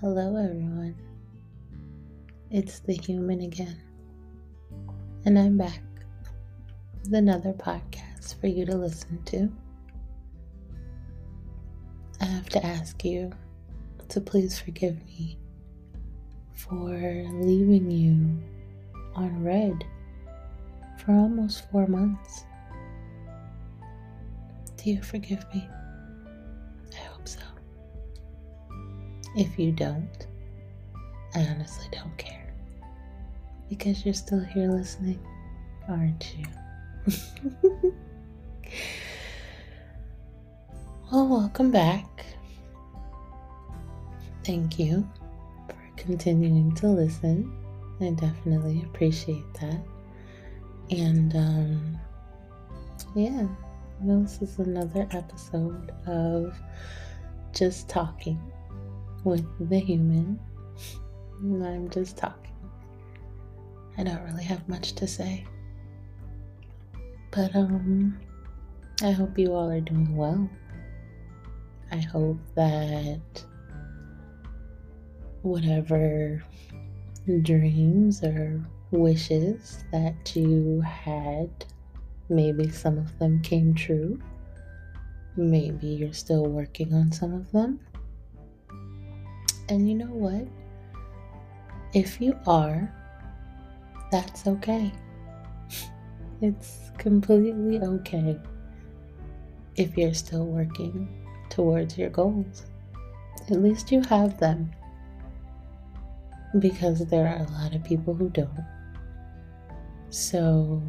Hello, everyone. It's the human again. And I'm back with another podcast for you to listen to. I have to ask you to please forgive me for leaving you on read for almost four months. Do you forgive me? I hope so. If you don't, I honestly don't care. Because you're still here listening, aren't you? well, welcome back. Thank you for continuing to listen. I definitely appreciate that. And um, yeah, this is another episode of Just Talking with the human. I'm just talking. I don't really have much to say. But um I hope you all are doing well. I hope that whatever dreams or wishes that you had, maybe some of them came true. Maybe you're still working on some of them. And you know what? If you are, that's okay. It's completely okay if you're still working towards your goals. At least you have them. Because there are a lot of people who don't. So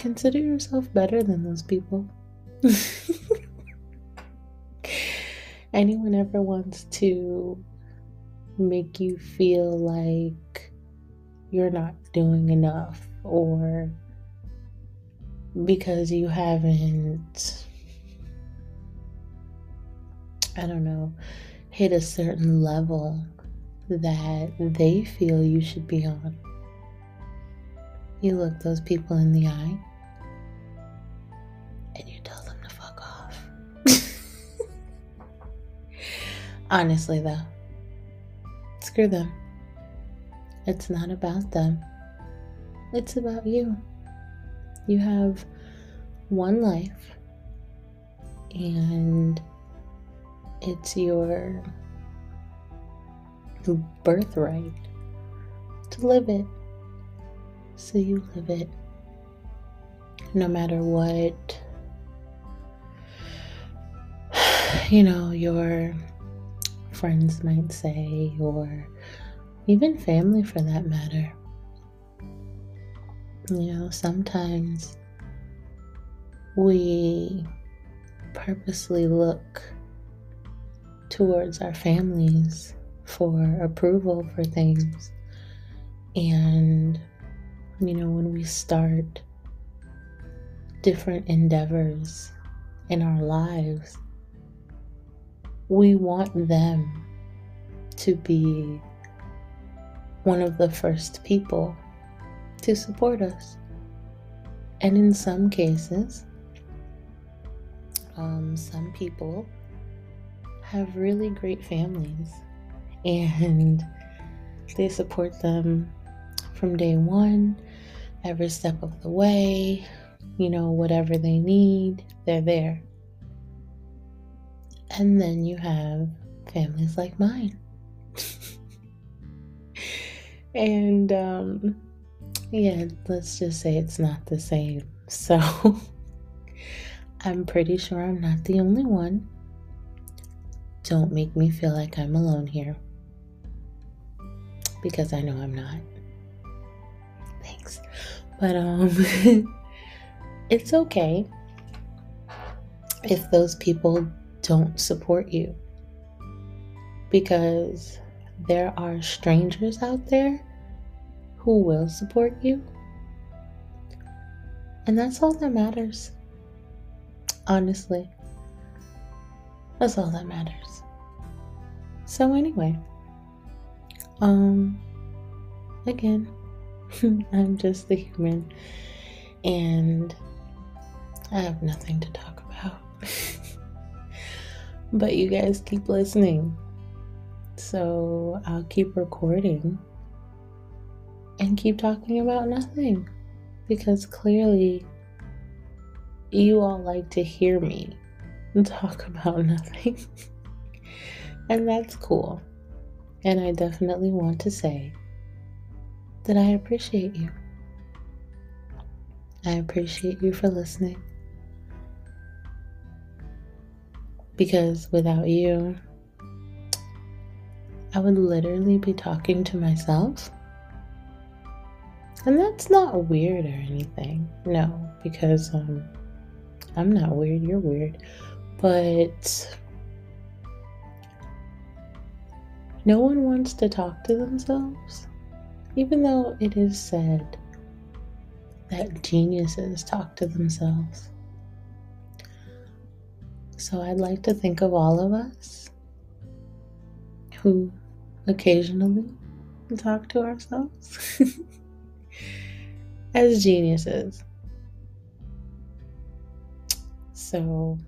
consider yourself better than those people. anyone ever wants to make you feel like you're not doing enough or because you haven't I don't know hit a certain level that they feel you should be on. You look those people in the eye Honestly, though, screw them. It's not about them, it's about you. You have one life, and it's your birthright to live it. So you live it no matter what, you know, your friends might say, or even family for that matter. You know, sometimes we purposely look towards our families for approval for things. And, you know, when we start different endeavors in our lives, we want them to be one of the first people to support us. And in some cases, um, some people have really great families and they support them from day one, every step of the way. You know, whatever they need, they're there. And then you have families like mine. and um, yeah, let's just say it's not the same. So I'm pretty sure I'm not the only one. Don't make me feel like I'm alone here. Because I know I'm not. Thanks. But um it's okay if those people don't support you. Because there are strangers out there who will support you. And that's all that matters. Honestly, that's all that matters. So, anyway, um, again, I'm just a human, and I have nothing to talk about. but you guys keep listening. So I'll keep recording and keep talking about nothing because clearly you all like to hear me talk about nothing. and that's cool. And I definitely want to say that I appreciate you. I appreciate you for listening. Because without you, I would literally be talking to myself. And that's not weird or anything. No, because um, I'm not weird, you're weird. But no one wants to talk to themselves, even though it is said that geniuses talk to themselves. So I'd like to think of all of us who occasionally talk to ourselves as geniuses. So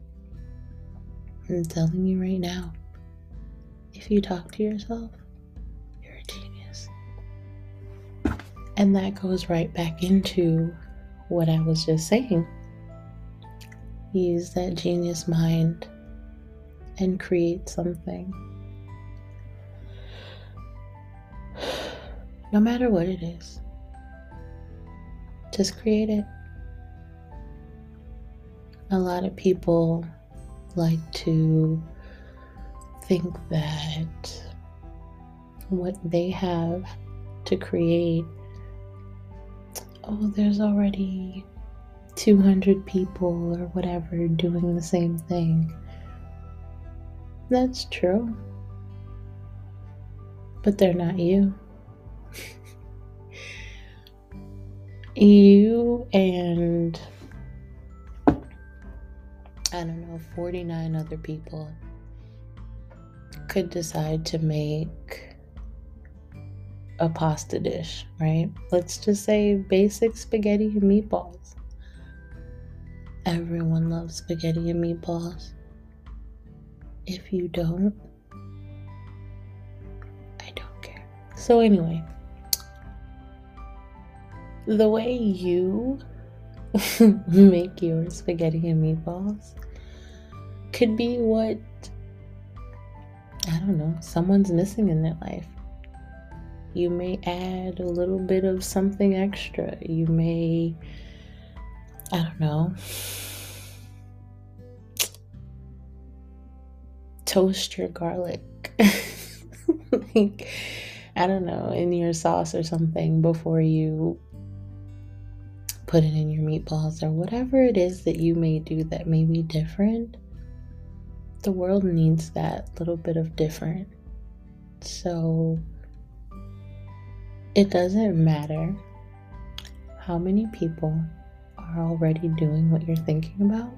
I'm telling you right now if you talk to yourself, you're a genius. And that goes right back into what I was just saying. Use that genius mind and create something. No matter what it is, just create it. A lot of people like to think that what they have to create, oh, there's already 200 people or whatever doing the same thing. That's true. But they're not you. you and I don't know, 49 other people could decide to make a pasta dish, right? Let's just say basic spaghetti and meatballs. Everyone loves spaghetti and meatballs. If you don't, I don't care. So, anyway, the way you make your spaghetti and meatballs could be what I don't know, someone's missing in their life. You may add a little bit of something extra. You may, I don't know, toast your garlic. like, I don't know, in your sauce or something before you put it in your meatballs or whatever it is that you may do that may be different the world needs that little bit of different. So it doesn't matter how many people are already doing what you're thinking about.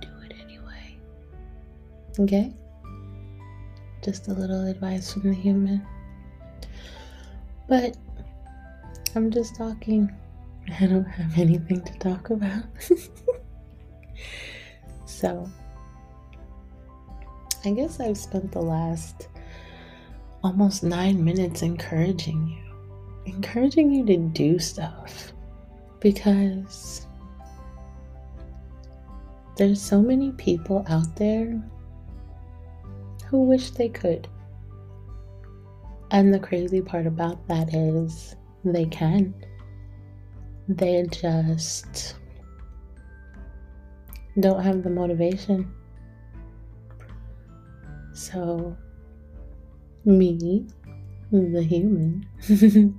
Do it anyway. Okay? Just a little advice from the human. But I'm just talking. I don't have anything to talk about. so, I guess I've spent the last almost nine minutes encouraging you, encouraging you to do stuff because there's so many people out there who wish they could. And the crazy part about that is they can. They just don't have the motivation so, me, the human,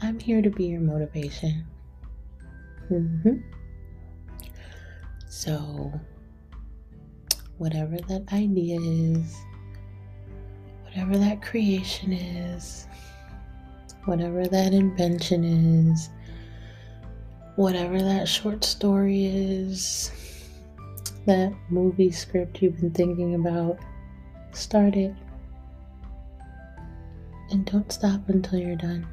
I'm here to be your motivation. Mm-hmm. So, whatever that idea is, whatever that creation is, whatever that invention is, whatever that short story is, that movie script you've been thinking about, Start it. And don't stop until you're done.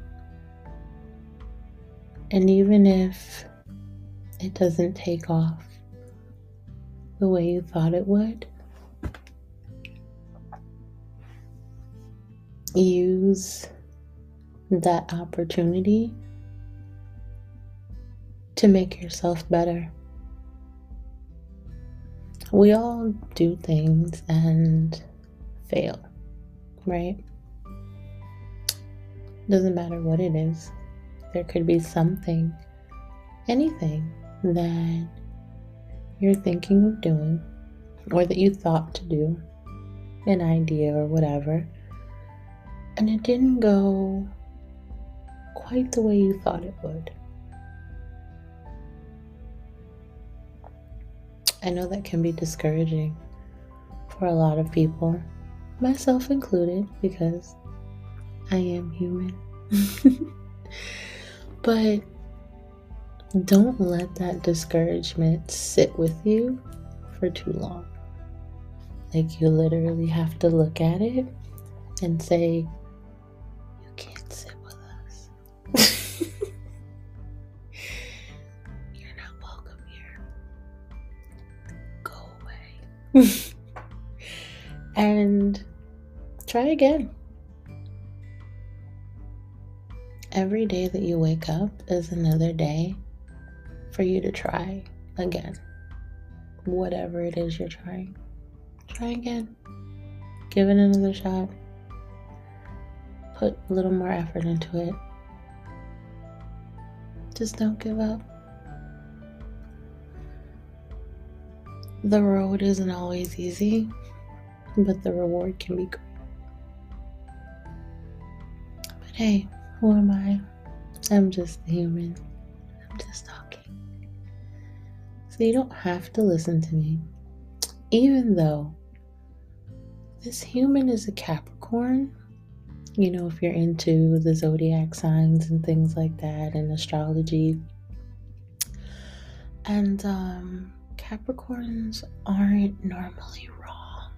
And even if it doesn't take off the way you thought it would, use that opportunity to make yourself better. We all do things and fail, right? Doesn't matter what it is. There could be something, anything that you're thinking of doing or that you thought to do, an idea or whatever, and it didn't go quite the way you thought it would. I know that can be discouraging for a lot of people, myself included, because I am human. but don't let that discouragement sit with you for too long. Like, you literally have to look at it and say, You can't sit with us. You're not welcome here. Go away. and try again. Every day that you wake up is another day for you to try again. Whatever it is you're trying, try again. Give it another shot. Put a little more effort into it. Just don't give up. The road isn't always easy, but the reward can be great. But hey, who am I? I'm just a human. I'm just talking. So you don't have to listen to me. Even though this human is a Capricorn, you know, if you're into the zodiac signs and things like that and astrology. And um, Capricorns aren't normally wrong.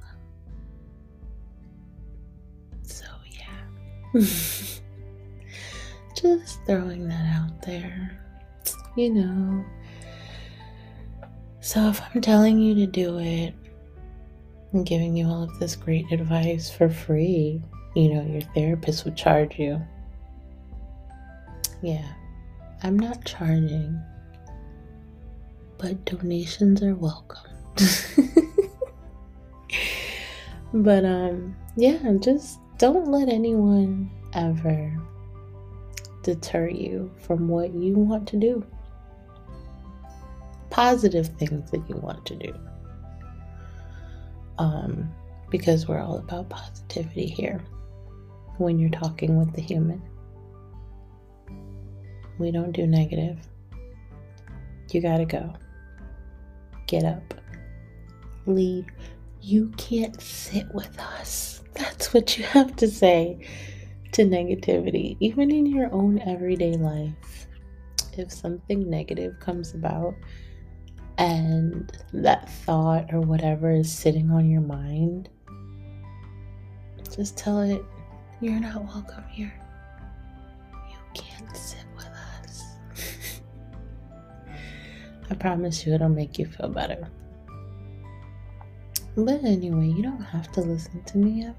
So, yeah. Just throwing that out there. You know. So if I'm telling you to do it, I'm giving you all of this great advice for free, you know, your therapist would charge you. Yeah, I'm not charging, but donations are welcome. but um yeah, just don't let anyone ever deter you from what you want to do. Positive things that you want to do. Um, because we're all about positivity here when you're talking with the human. We don't do negative. You gotta go. Get up. Leave. You can't sit with us. That's what you have to say to negativity, even in your own everyday life. If something negative comes about and that thought or whatever is sitting on your mind, just tell it, You're not welcome here. You can't sit with us. I promise you, it'll make you feel better. But anyway, you don't have to listen to me. I'm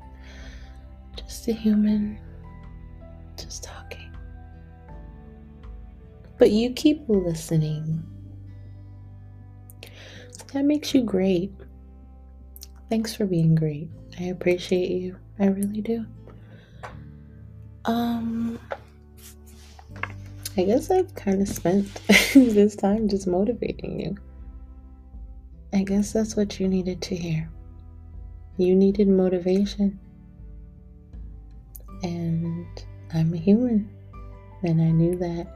just a human just talking. But you keep listening. That makes you great. Thanks for being great. I appreciate you. I really do. Um I guess I've kind of spent this time just motivating you. I guess that's what you needed to hear. You needed motivation. And I'm a human, and I knew that.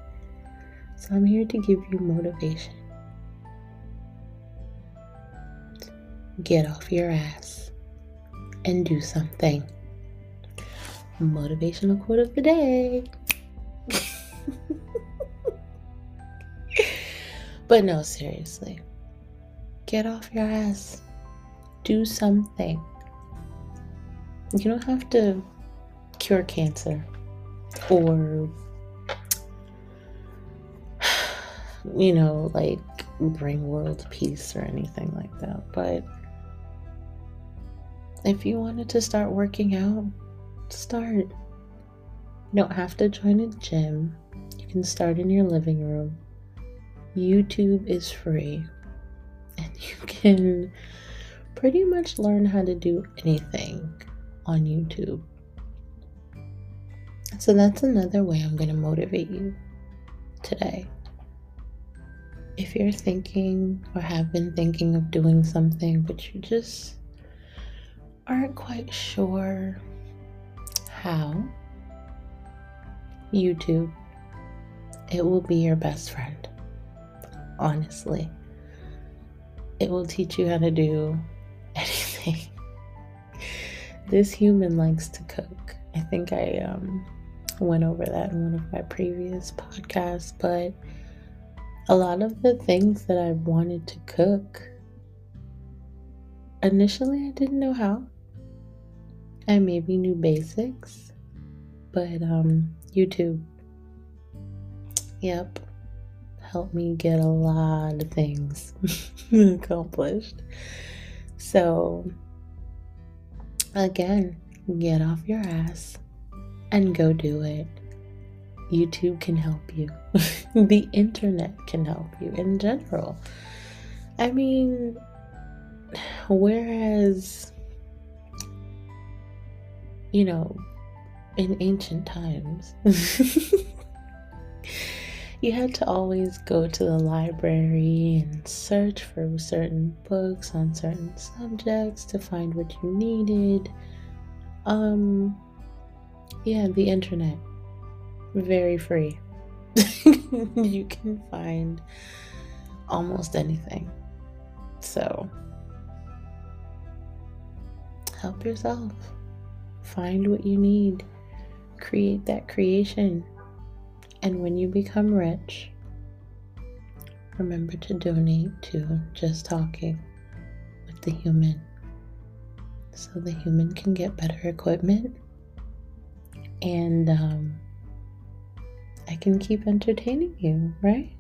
So I'm here to give you motivation. Get off your ass and do something. Motivational quote of the day. but no, seriously. Get off your ass. Do something. You don't have to cure cancer or you know like bring world peace or anything like that. But if you wanted to start working out, start. You don't have to join a gym. You can start in your living room. YouTube is free. And you can pretty much learn how to do anything on YouTube. So that's another way I'm going to motivate you today. If you're thinking or have been thinking of doing something, but you just aren't quite sure how, YouTube, it will be your best friend. Honestly, it will teach you how to do anything. this human likes to cook. I think I um, went over that in one of my previous podcasts, but a lot of the things that I wanted to cook, initially I didn't know how. I maybe knew basics, but um, YouTube, yep, helped me get a lot of things accomplished. So, again, get off your ass and go do it. YouTube can help you. the internet can help you in general. I mean, whereas, you know, in ancient times, you had to always go to the library and search for certain books on certain subjects to find what you needed. Um, yeah, the internet. Very free. you can find almost anything. So, help yourself. Find what you need. Create that creation. And when you become rich, remember to donate to Just Talking with the human so the human can get better equipment and um, I can keep entertaining you, right?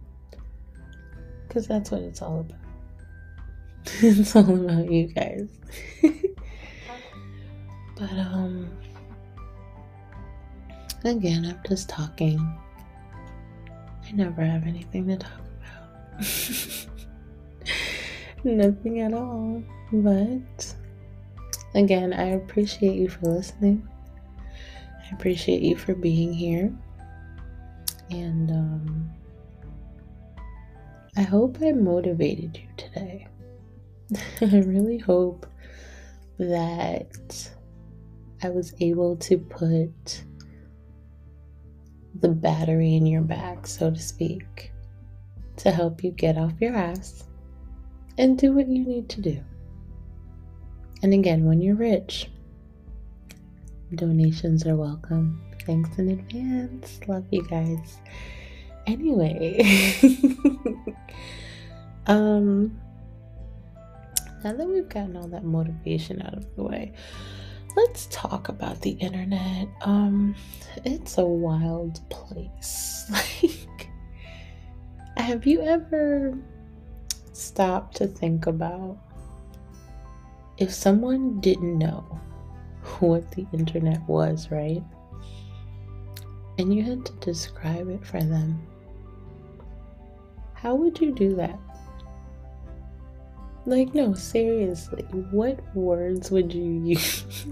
Because that's what it's all about. it's all about you guys. but, um, again, I'm just talking. I never have anything to talk about. Nothing at all. But, again, I appreciate you for listening. I appreciate you for being here. And um, I hope I motivated you today. I really hope that I was able to put the battery in your back, so to speak, to help you get off your ass and do what you need to do. And again, when you're rich, Donations are welcome. Thanks in advance. Love you guys. Anyway, um, now that we've gotten all that motivation out of the way, let's talk about the internet. Um, it's a wild place. Like, have you ever stopped to think about if someone didn't know what the internet was, right? And you had to describe it for them. How would you do that? Like, no, seriously, what words would you use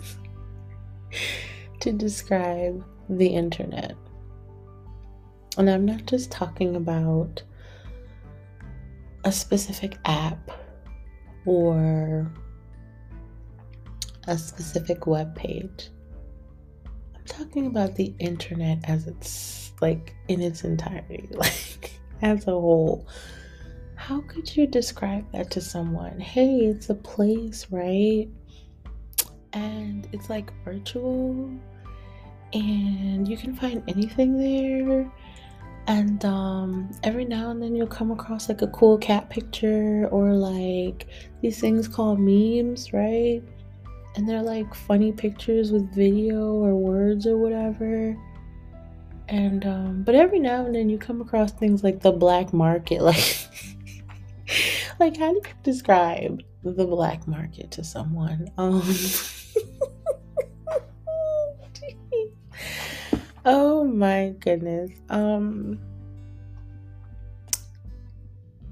to describe the internet? And I'm not just talking about a specific app or a specific web page. I'm talking about the internet as it's like in its entirety, like as a whole. How could you describe that to someone? Hey, it's a place, right? And it's like virtual, and you can find anything there. And um, every now and then you'll come across like a cool cat picture or like these things called memes, right? and they're like funny pictures with video or words or whatever and um but every now and then you come across things like the black market like like, how do you describe the black market to someone? Um, oh my goodness. Um,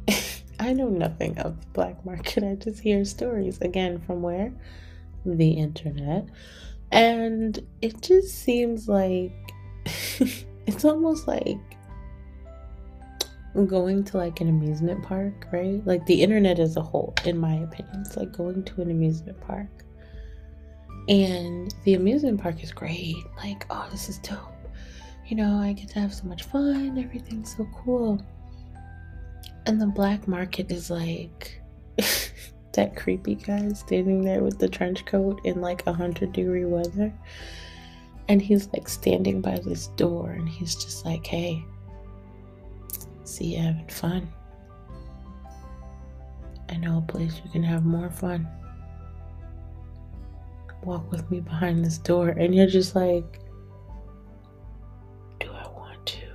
I know nothing of the black market. I just hear stories again from where? The internet. And it just seems like it's almost like going to like an amusement park, right? Like the internet as a whole, in my opinion, it's like going to an amusement park. And the amusement park is great. Like, oh, this is dope. You know, I get to have so much fun. Everything's so cool. And the black market is like that creepy guy standing there with the trench coat in like a hundred degree weather. And he's like standing by this door and he's just like, hey, see you having fun. I know a place you can have more fun. Walk with me behind this door. And you're just like, do I want to?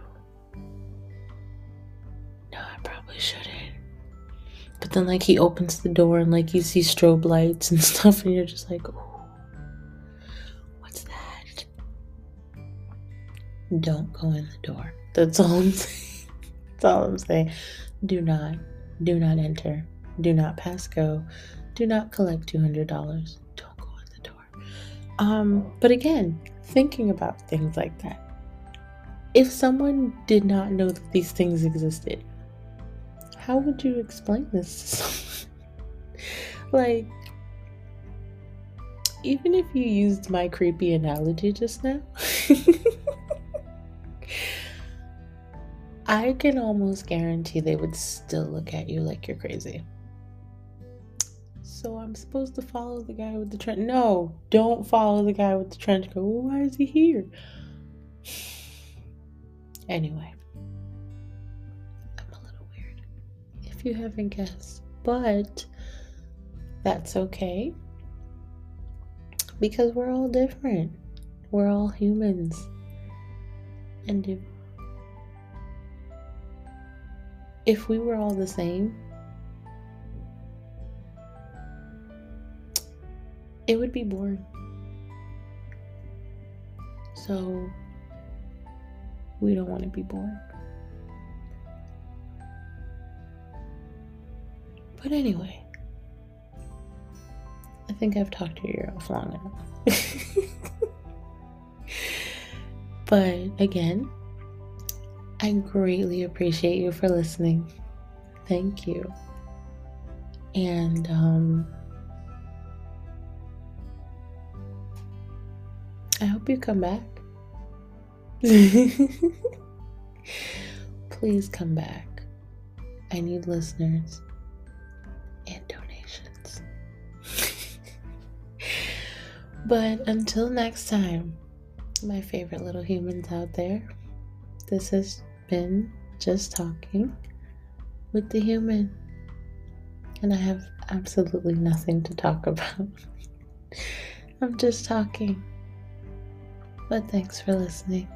No, I probably shouldn't. But then, like, he opens the door and, like, you see strobe lights and stuff, and you're just like, oh, what's that? Don't go in the door. That's all I'm saying. That's all I'm saying. Do not, do not enter. Do not pass go. Do not collect $200. Don't go in the door. Um, but again, thinking about things like that. If someone did not know that these things existed, how would you explain this like, even if you used my creepy analogy just now, I can almost guarantee they would still look at you like you're crazy. So I'm supposed to follow the guy with the trench. No, don't follow the guy with the trench coat. Well, why is he here? Anyway, I'm a little weird, if you haven't guessed, but that's okay because we're all different. We're all humans. And if if we were all the same, it would be boring. So, we don't want to be boring. But anyway, I think I've talked to your off long enough. but again, I greatly appreciate you for listening. Thank you. And um, I hope you come back. Please come back. I need listeners and donations. but until next time, my favorite little humans out there, this has been just talking with the human. And I have absolutely nothing to talk about. I'm just talking. But thanks for listening.